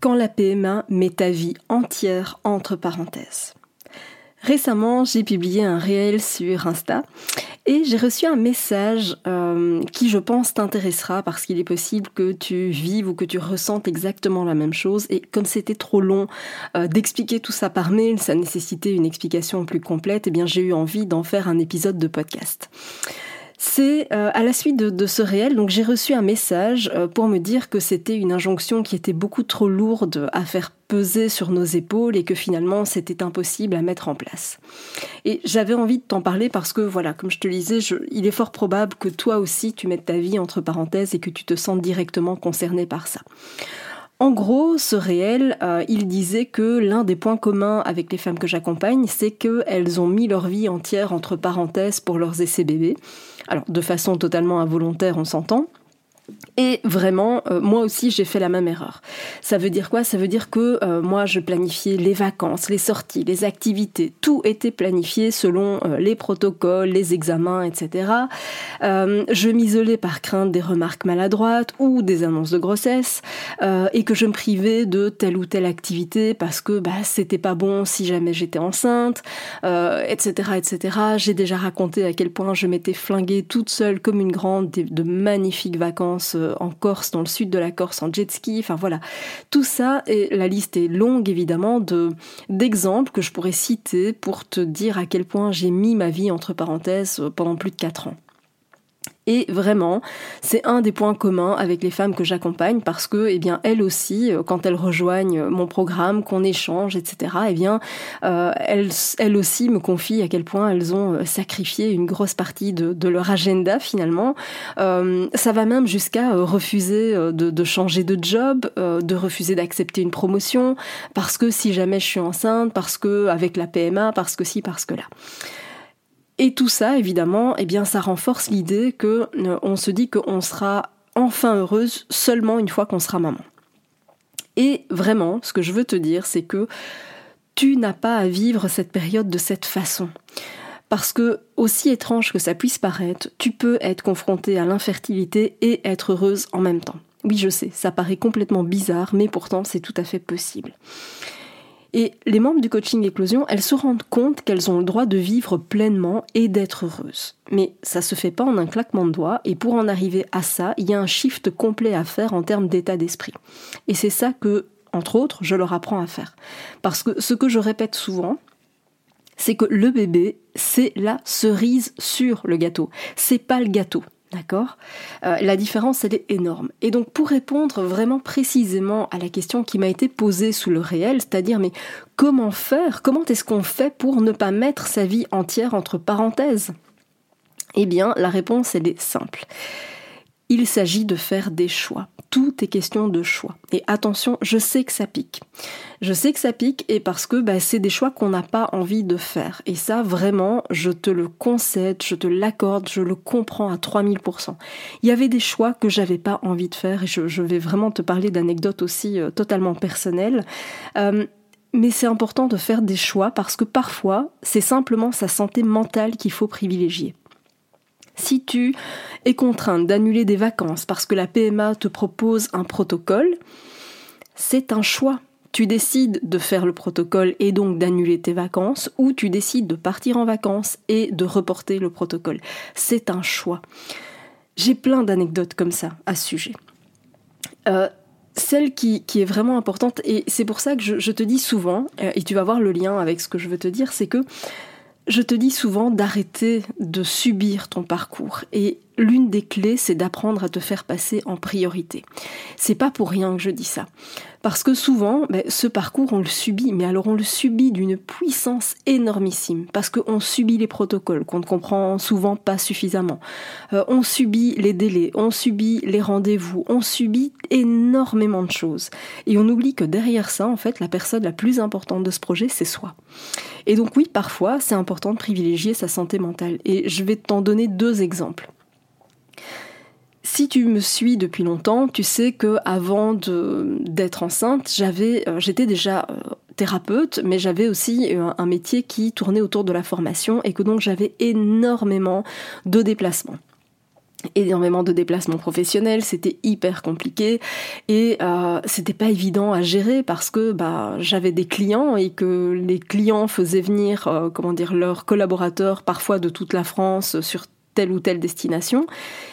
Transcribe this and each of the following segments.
Quand la PMA met ta vie entière entre parenthèses. Récemment, j'ai publié un réel sur Insta et j'ai reçu un message euh, qui, je pense, t'intéressera parce qu'il est possible que tu vives ou que tu ressentes exactement la même chose. Et comme c'était trop long euh, d'expliquer tout ça par mail, ça nécessitait une explication plus complète, et eh bien j'ai eu envie d'en faire un épisode de podcast. C'est euh, à la suite de, ce réel, donc j'ai reçu un message euh, pour me dire que c'était une injonction qui était beaucoup trop lourde à faire peser sur nos épaules et que finalement c'était impossible à mettre en place. Et j'avais envie de t'en parler parce que voilà, comme je te le disais, il est fort probable que toi aussi tu mettes ta vie entre parenthèses et que tu te sentes directement concerné par ça. En gros, ce réel, euh, il disait que l'un des points communs avec les femmes que j'accompagne, c'est qu'elles ont mis leur vie entière entre parenthèses pour leurs essais bébés. Alors, de façon totalement involontaire, on s'entend. Et vraiment, euh, moi aussi, j'ai fait la même erreur. Ça veut dire quoi? Ça veut dire que euh, moi, je planifiais les vacances, les sorties, les activités. Tout était planifié selon euh, les protocoles, les examens, etc. je m'isolais par crainte des remarques maladroites ou des annonces de grossesse, et que je me privais de telle ou telle activité parce que bah, c'était pas bon si jamais j'étais enceinte, etc., etc. J'ai déjà raconté à quel point je m'étais flinguée toute seule comme une grande de magnifiques vacances euh, en Corse, dans le sud de la Corse, en jet ski. Enfin voilà, tout ça, et la liste est longue évidemment de d'exemples que je pourrais citer pour te dire à quel point j'ai mis ma vie entre parenthèses euh, pendant plus de 4 ans. Et vraiment, c'est un des points communs avec les femmes que j'accompagne parce que, eh bien, elles aussi, euh, quand elles rejoignent mon programme, qu'on échange, etc., eh bien, euh, elles, aussi me confient à quel point elles ont euh, sacrifié une grosse partie de, leur agenda finalement. Euh, ça va même jusqu'à euh, refuser de, de, changer de job, de refuser d'accepter une promotion parce que si jamais je suis enceinte, parce que avec la PMA, parce que si, parce que là. Et tout ça, évidemment, eh bien, ça renforce l'idée que euh, on se dit qu'on sera enfin heureuse seulement une fois qu'on sera maman. Et vraiment, ce que je veux te dire, c'est que tu n'as pas à vivre cette période de cette façon. Parce que, aussi étrange que ça puisse paraître, tu peux être confrontée à l'infertilité et être heureuse en même temps. Oui, je sais, ça paraît complètement bizarre, mais pourtant c'est tout à fait possible. Et les membres du coaching éclosion, elles se rendent compte qu'elles ont le droit de vivre pleinement et d'être heureuses. Mais ça se fait pas en un claquement de doigts, et pour en arriver à ça, il y a un shift complet à faire en termes d'état d'esprit. Et c'est ça que, entre autres, je leur apprends à faire. Parce que ce que je répète souvent, c'est que le bébé, c'est la cerise sur le gâteau. C'est pas le gâteau. D'accord euh, La différence, elle est énorme. Et donc, pour répondre vraiment précisément à la question qui m'a été posée sous le réel, c'est-à-dire, mais comment faire? Comment est-ce qu'on fait pour ne pas mettre sa vie entière entre parenthèses? Eh bien, la réponse, elle est simple. Il s'agit de faire des choix. Tout est question de choix. Et attention, je sais que ça pique. Je sais que ça pique et parce que bah, c'est des choix qu'on n'a pas envie de faire. Et ça, vraiment, je te le concède, je te l'accorde, je le comprends à 3000%. Il y avait des choix que j'avais pas envie de faire et je, vais vraiment te parler d'anecdotes aussi euh, totalement personnelles. Euh, mais c'est important de faire des choix parce que parfois, c'est simplement sa santé mentale qu'il faut privilégier. Si tu es contrainte d'annuler des vacances parce que la PMA te propose un protocole, c'est un choix. Tu décides de faire le protocole et donc d'annuler tes vacances ou tu décides de partir en vacances et de reporter le protocole. C'est un choix. J'ai plein d'anecdotes comme ça à ce sujet. Euh, celle qui, est vraiment importante, et c'est pour ça que je, te dis souvent, euh, et tu vas voir le lien avec ce que je veux te dire, c'est que je te dis souvent d'arrêter de subir ton parcours et l'une des clés, c'est d'apprendre à te faire passer en priorité. C'est pas pour rien que je dis ça. Parce que souvent, ben, ce parcours, on le subit, mais alors on le subit d'une puissance énormissime, parce qu'on subit les protocoles qu'on ne comprend souvent pas suffisamment. Euh, on subit les délais, on subit les rendez-vous, on subit énormément de choses. Et on oublie que derrière ça, en fait, la personne la plus importante de ce projet, c'est soi. Et donc oui, parfois, c'est important de privilégier sa santé mentale. Et je vais t'en donner deux exemples. Si tu me suis depuis longtemps, tu sais que avant d'être enceinte, euh, j'étais déjà euh, thérapeute, mais j'avais aussi un, un, métier qui tournait autour de la formation et que donc j'avais énormément de déplacements. Énormément de déplacements professionnels, c'était hyper compliqué et euh, c'était pas évident à gérer parce que bah j'avais des clients et que les clients faisaient venir euh, comment dire leurs collaborateurs parfois de toute la France sur telle ou telle destination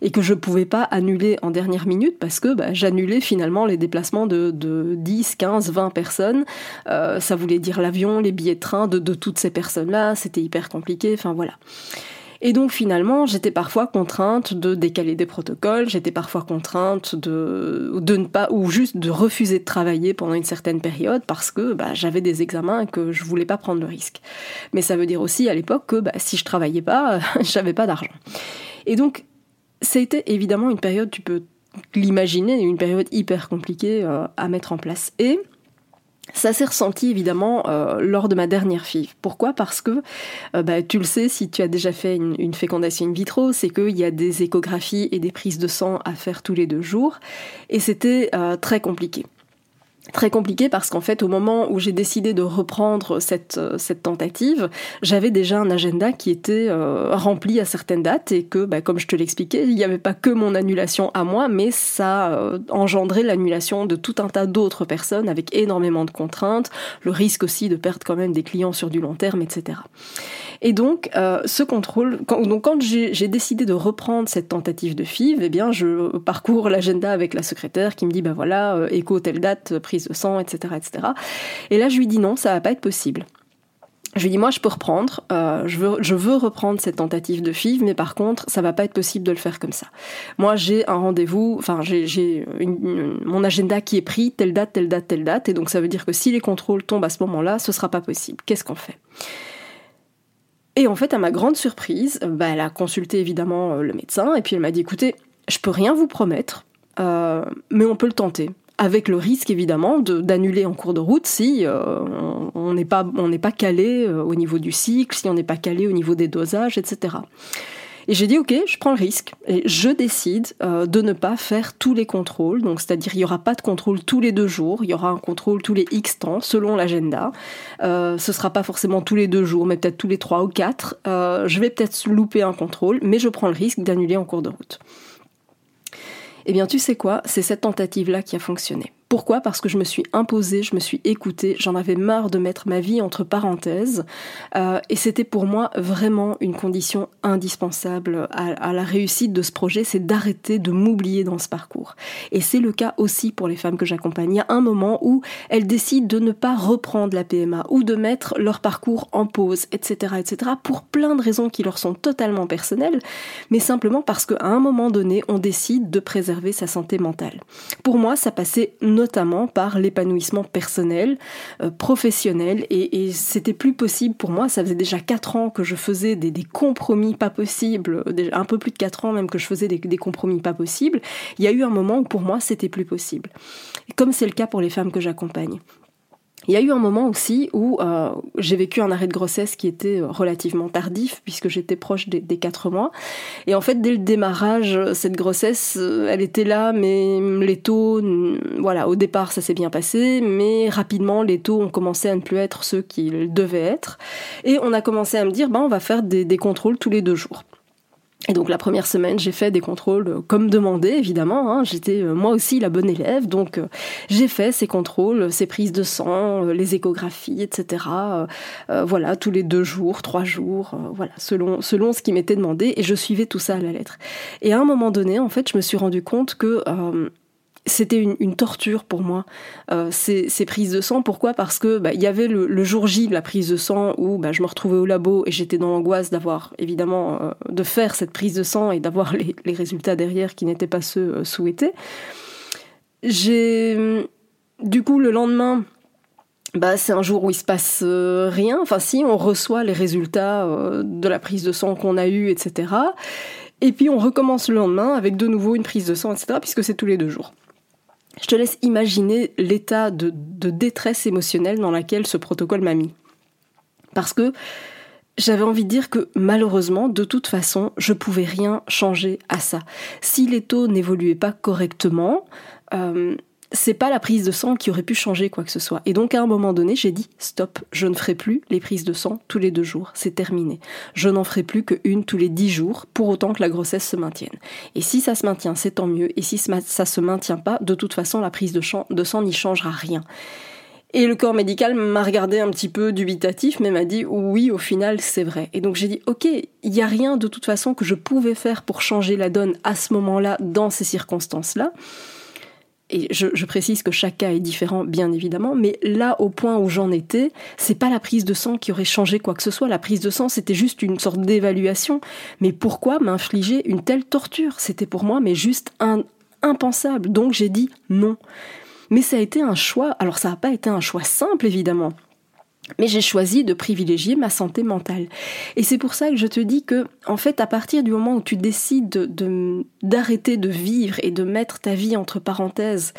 et que je pouvais pas annuler en dernière minute parce que bah, j'annulais finalement les déplacements de, de, 10, 15, 20 personnes. Euh, ça voulait dire l'avion, les billets de train de, de toutes ces personnes-là, c'était hyper compliqué, enfin voilà. Et donc finalement, j'étais parfois contrainte de décaler des protocoles, j'étais parfois contrainte de, de ne pas, ou juste de refuser de travailler pendant une certaine période parce que bah, j'avais des examens et que je voulais pas prendre le risque. Mais ça veut dire aussi à l'époque que bah, si je travaillais pas, j'avais pas d'argent. Et donc, été évidemment une période, tu peux l'imaginer, une période hyper compliquée euh, à mettre en place. Et ça s'est ressenti évidemment euh, lors de ma dernière FIV. Pourquoi? Parce que, euh, bah, tu le sais, si tu as déjà fait une, fécondation in vitro, c'est qu'il y a des échographies et des prises de sang à faire tous les deux jours, et c'était euh, très compliqué très compliqué parce qu'en fait au moment où j'ai décidé de reprendre cette, euh, cette tentative, j'avais déjà un agenda qui était euh, rempli à certaines dates et que bah, comme je te l'expliquais, il n'y avait pas que mon annulation à moi, mais ça euh, engendrait l'annulation de tout un tas d'autres personnes avec énormément de contraintes, le risque aussi de perdre quand même des clients sur du long terme, etc. Et donc ce contrôle, quand, donc quand j'ai décidé de reprendre cette tentative de FIV, eh bien je parcours l'agenda avec la secrétaire qui me dit bah voilà, écho telle date, prise de sang, etc., etc. Et là, je lui dis non, ça va pas être possible. Je lui dis moi je peux reprendre, euh, je, veux, je veux reprendre cette tentative de FIV, mais par contre ça va pas être possible de le faire comme ça. Moi j'ai un rendez-vous, enfin j'ai mon agenda qui est pris, telle date, telle date, telle date, et donc ça veut dire que si les contrôles tombent à ce moment-là, ce sera pas possible. Qu'est-ce qu'on fait? Et en fait à ma grande surprise, bah, elle a consulté évidemment euh, le médecin, et puis elle m'a dit écoutez, je peux rien vous promettre, euh, mais on peut le tenter avec le risque évidemment d'annuler en cours de route si euh, on n'est pas, on pas calé euh, au niveau du cycle, si on n'est pas calé au niveau des dosages, etc. Et j'ai dit ok, je prends le risque et je décide euh, de ne pas faire tous les contrôles. Donc c'est-à-dire il n'y aura pas de contrôle tous les deux jours, il y aura un contrôle tous les X temps selon l'agenda. Euh, ce sera pas forcément tous les deux jours, mais peut-être tous les trois ou quatre. je vais peut-être louper un contrôle, mais je prends le risque d'annuler en cours de route. Eh bien, tu sais quoi? C'est cette tentative-là qui a fonctionné. Pourquoi? Parce que je me suis imposée, je me suis écoutée, j'en avais marre de mettre ma vie entre parenthèses, euh, et c'était pour moi vraiment une condition indispensable à, la réussite de ce projet, c'est d'arrêter de m'oublier dans ce parcours. Et c'est le cas aussi pour les femmes que j'accompagne. Il y a un moment où elles décident de ne pas reprendre la PMA ou de mettre leur parcours en pause, etc., etc., pour plein de raisons qui leur sont totalement personnelles, mais simplement parce qu'à un moment donné, on décide de préserver sa santé mentale. Pour moi, ça passait notamment par l'épanouissement personnel, euh, professionnel, et, c'était plus possible pour moi. Ça faisait déjà quatre ans que je faisais des, compromis pas possibles, déjà un peu plus de quatre ans même que je faisais des, des compromis pas possibles. Il y a eu un moment où pour moi c'était plus possible, comme c'est le cas pour les femmes que j'accompagne. Il y a eu un moment aussi où euh, j'ai vécu un arrêt de grossesse qui était relativement tardif puisque j'étais proche des, quatre mois. Et en fait, dès le démarrage, cette grossesse, euh, elle était là, mais les taux, voilà, au départ, ça s'est bien passé, mais rapidement, les taux ont commencé à ne plus être ceux qu'ils devaient être. Et on a commencé à me dire, bah, on va faire des contrôles tous les deux jours. Et donc la première semaine, j'ai fait des contrôles euh, comme demandé, évidemment. Hein. J'étais euh, moi aussi la bonne élève, donc euh, j'ai fait ces contrôles, ces prises de sang, les échographies, etc. voilà, tous les deux jours, trois jours, voilà, selon selon ce qui m'était demandé, et je suivais tout ça à la lettre. Et à un moment donné, en fait, je me suis rendu compte que c'était une, torture pour moi euh, ces, prises de sang. Pourquoi? Parce que bah, il y avait le, jour J la prise de sang où bah, je me retrouvais au labo et j'étais dans l'angoisse d'avoir évidemment euh, de faire cette prise de sang et d'avoir les, résultats derrière qui n'étaient pas ceux euh, souhaités. Du coup le lendemain. Bah, c'est un jour où il se passe rien. Enfin, si, on reçoit les résultats de la prise de sang qu'on a eue, etc. Et puis on recommence le lendemain avec de nouveau une prise de sang, etc. Puisque c'est tous les deux jours. Je te laisse imaginer l'état de, détresse émotionnelle dans laquelle ce protocole m'a mis. Parce que j'avais envie de dire que malheureusement, de toute façon, je pouvais rien changer à ça. Si les taux n'évoluaient pas correctement, euh, c'est pas la prise de sang qui aurait pu changer quoi que ce soit. Et donc à un moment donné, j'ai dit stop, je ne ferai plus les prises de sang tous les deux jours, c'est terminé. Je n'en ferai plus qu'une tous les dix jours, pour autant que la grossesse se maintienne. Et si ça se maintient, c'est tant mieux. Et si ça se maintient pas, de toute façon, la prise de, de sang n'y changera rien. Et le corps médical m'a regardé un petit peu dubitatif, mais m'a dit oui, au final, c'est vrai. Et donc j'ai dit ok, il n'y a rien de toute façon que je pouvais faire pour changer la donne à ce moment-là, dans ces circonstances-là et je, précise que chaque cas est différent, bien évidemment, mais là, au point où j'en étais, c'est pas la prise de sang qui aurait changé quoi que ce soit. La prise de sang, c'était juste une sorte d'évaluation. Mais pourquoi m'infliger une telle torture? C'était pour moi, mais juste un, impensable. Donc j'ai dit non. Mais ça a été un choix. Alors ça n'a pas été un choix simple, évidemment. Mais j'ai choisi de privilégier ma santé mentale. Et c'est pour ça que je te dis que, en fait, à partir du moment où tu décides de, d'arrêter de, vivre et de mettre ta vie entre parenthèses,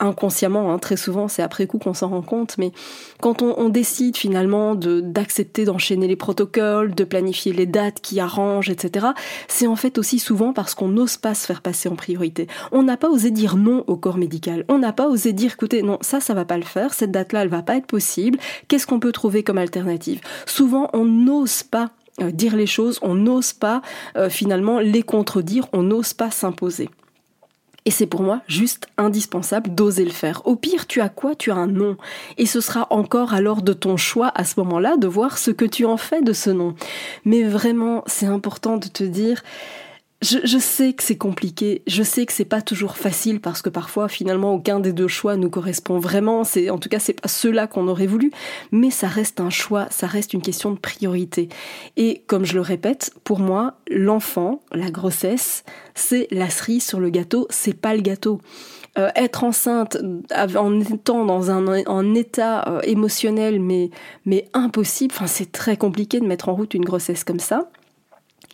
inconsciemment, hein, très souvent, c'est après coup qu'on s'en rend compte, mais quand on, décide finalement d'accepter d'enchaîner les protocoles, de planifier les dates qui arrangent, etc., c'est en fait aussi souvent parce qu'on n'ose pas se faire passer en priorité. On n'a pas osé dire non au corps médical. On n'a pas osé dire, écoutez, non, ça, ça va pas le faire, cette date-là, elle va pas être possible. Qu'est-ce qu'on peut trouver comme alternative Souvent, on n'ose pas euh, dire les choses, on n'ose pas euh, finalement les contredire, on n'ose pas s'imposer. Et c'est pour moi juste indispensable d'oser le faire. Au pire, tu as quoi? Tu as un nom. Et ce sera encore alors de ton choix à ce moment-là de voir ce que tu en fais de ce nom. Mais vraiment, c'est important de te dire, je, sais que c'est compliqué, je sais que c'est pas toujours facile parce que parfois finalement aucun des deux choix nous correspond vraiment, c'est en tout cas c'est pas ceux-là qu'on aurait voulu, mais ça reste un choix, ça reste une question de priorité. Et comme je le répète, pour moi, l'enfant, la grossesse, c'est la cerise sur le gâteau, c'est pas le gâteau. Euh, être enceinte en étant dans un, état euh, émotionnel mais mais impossible, enfin c'est très compliqué de mettre en route une grossesse comme ça.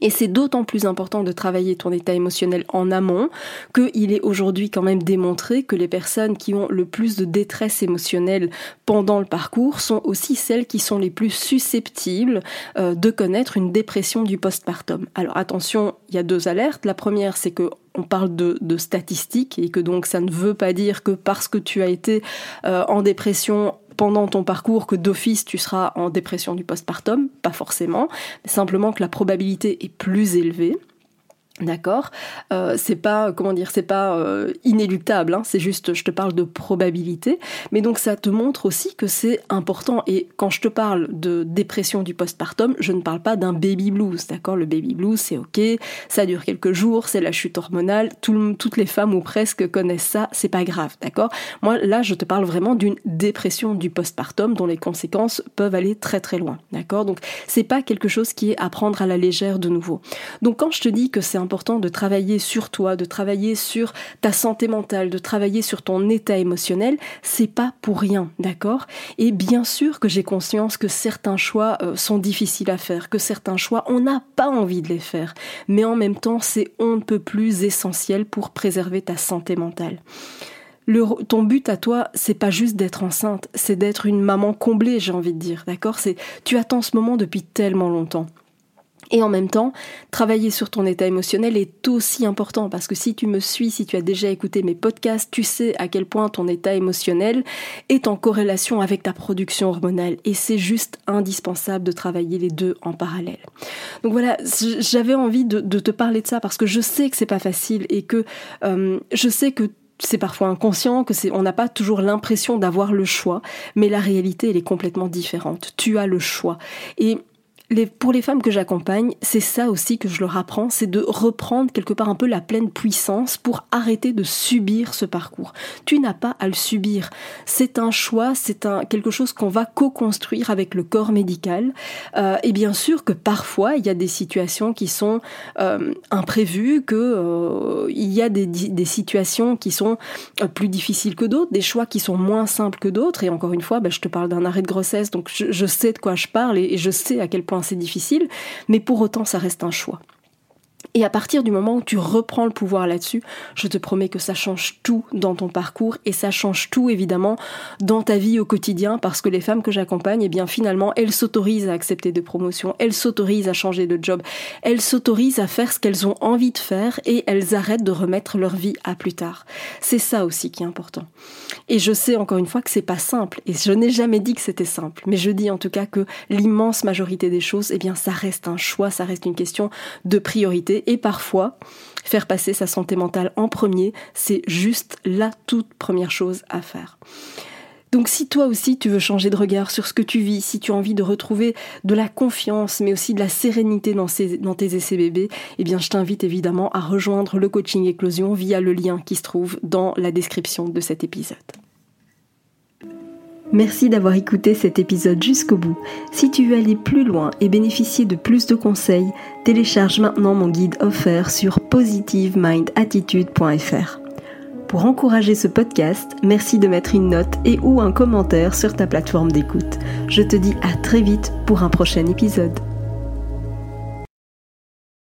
Et c'est d'autant plus important de travailler ton état émotionnel en amont qu'il est aujourd'hui quand même démontré que les personnes qui ont le plus de détresse émotionnelle pendant le parcours sont aussi celles qui sont les plus susceptibles euh, de connaître une dépression du postpartum. Alors attention, il y a deux alertes. La première, c'est que on parle de, statistiques et que donc ça ne veut pas dire que parce que tu as été euh, en dépression pendant ton parcours que d'office tu seras en dépression du postpartum, pas forcément, mais simplement que la probabilité est plus élevée. D'accord euh, C'est pas, comment dire, c'est pas euh, inéluctable, hein, c'est juste, je te parle de probabilité. Mais donc ça te montre aussi que c'est important. Et quand je te parle de dépression du postpartum, je ne parle pas d'un baby blues, d'accord? Le baby blues, c'est ok, ça dure quelques jours, c'est la chute hormonale, toutes les femmes ou presque connaissent ça, c'est pas grave, d'accord? Moi, là, je te parle vraiment d'une dépression du postpartum dont les conséquences peuvent aller très très loin, d'accord? Donc c'est pas quelque chose qui est à prendre à la légère de nouveau. Donc quand je te dis que c'est important de travailler sur toi, de travailler sur ta santé mentale, de travailler sur ton état émotionnel, c'est pas pour rien, d'accord? Et bien sûr que j'ai conscience que certains choix euh, sont difficiles à faire, que certains choix, on n'a pas envie de les faire, mais en même temps, c'est on ne peut plus essentiel pour préserver ta santé mentale. Le, ton but à toi, c'est pas juste d'être enceinte, c'est d'être une maman comblée, j'ai envie de dire, d'accord? C'est tu attends ce moment depuis tellement longtemps. Et en même temps, travailler sur ton état émotionnel est aussi important parce que si tu me suis, si tu as déjà écouté mes podcasts, tu sais à quel point ton état émotionnel est en corrélation avec ta production hormonale et c'est juste indispensable de travailler les deux en parallèle. Donc voilà, j'avais envie de, te parler de ça parce que je sais que c'est pas facile et que euh, je sais que c'est parfois inconscient, que c'est, on n'a pas toujours l'impression d'avoir le choix, mais la réalité elle est complètement différente. Tu as le choix et pour les femmes que j'accompagne, c'est ça aussi que je leur apprends, c'est de reprendre quelque part un peu la pleine puissance pour arrêter de subir ce parcours. Tu n'as pas à le subir. C'est un choix, c'est quelque chose qu'on va co-construire avec le corps médical. Euh, et bien sûr que parfois il y a des situations qui sont euh, imprévues, que euh, il y a des, situations qui sont euh, plus difficiles que d'autres, des choix qui sont moins simples que d'autres. Et encore une fois, ben, je te parle d'un arrêt de grossesse, donc je, sais de quoi je parle et je sais à quel point c'est difficile, mais pour autant ça reste un choix. Et à partir du moment où tu reprends le pouvoir là-dessus, je te promets que ça change tout dans ton parcours et ça change tout évidemment dans ta vie au quotidien parce que les femmes que j'accompagne, eh bien finalement, elles s'autorisent à accepter des promotions, elles s'autorisent à changer de job, elles s'autorisent à faire ce qu'elles ont envie de faire et elles arrêtent de remettre leur vie à plus tard. C'est ça aussi qui est important. Et je sais encore une fois que c'est pas simple et je n'ai jamais dit que c'était simple, mais je dis en tout cas que l'immense majorité des choses, eh bien ça reste un choix, ça reste une question de priorité et parfois faire passer sa santé mentale en premier, c'est juste la toute première chose à faire. Donc si toi aussi tu veux changer de regard sur ce que tu vis, si tu as envie de retrouver de la confiance mais aussi de la sérénité dans, tes essais bébés, eh bien je t'invite évidemment à rejoindre le coaching éclosion via le lien qui se trouve dans la description de cet épisode. Merci d'avoir écouté cet épisode jusqu'au bout. Si tu veux aller plus loin et bénéficier de plus de conseils, télécharge maintenant mon guide offert sur positivemindattitude.fr. Pour encourager ce podcast, merci de mettre une note et ou un commentaire sur ta plateforme d'écoute. Je te dis à très vite pour un prochain épisode.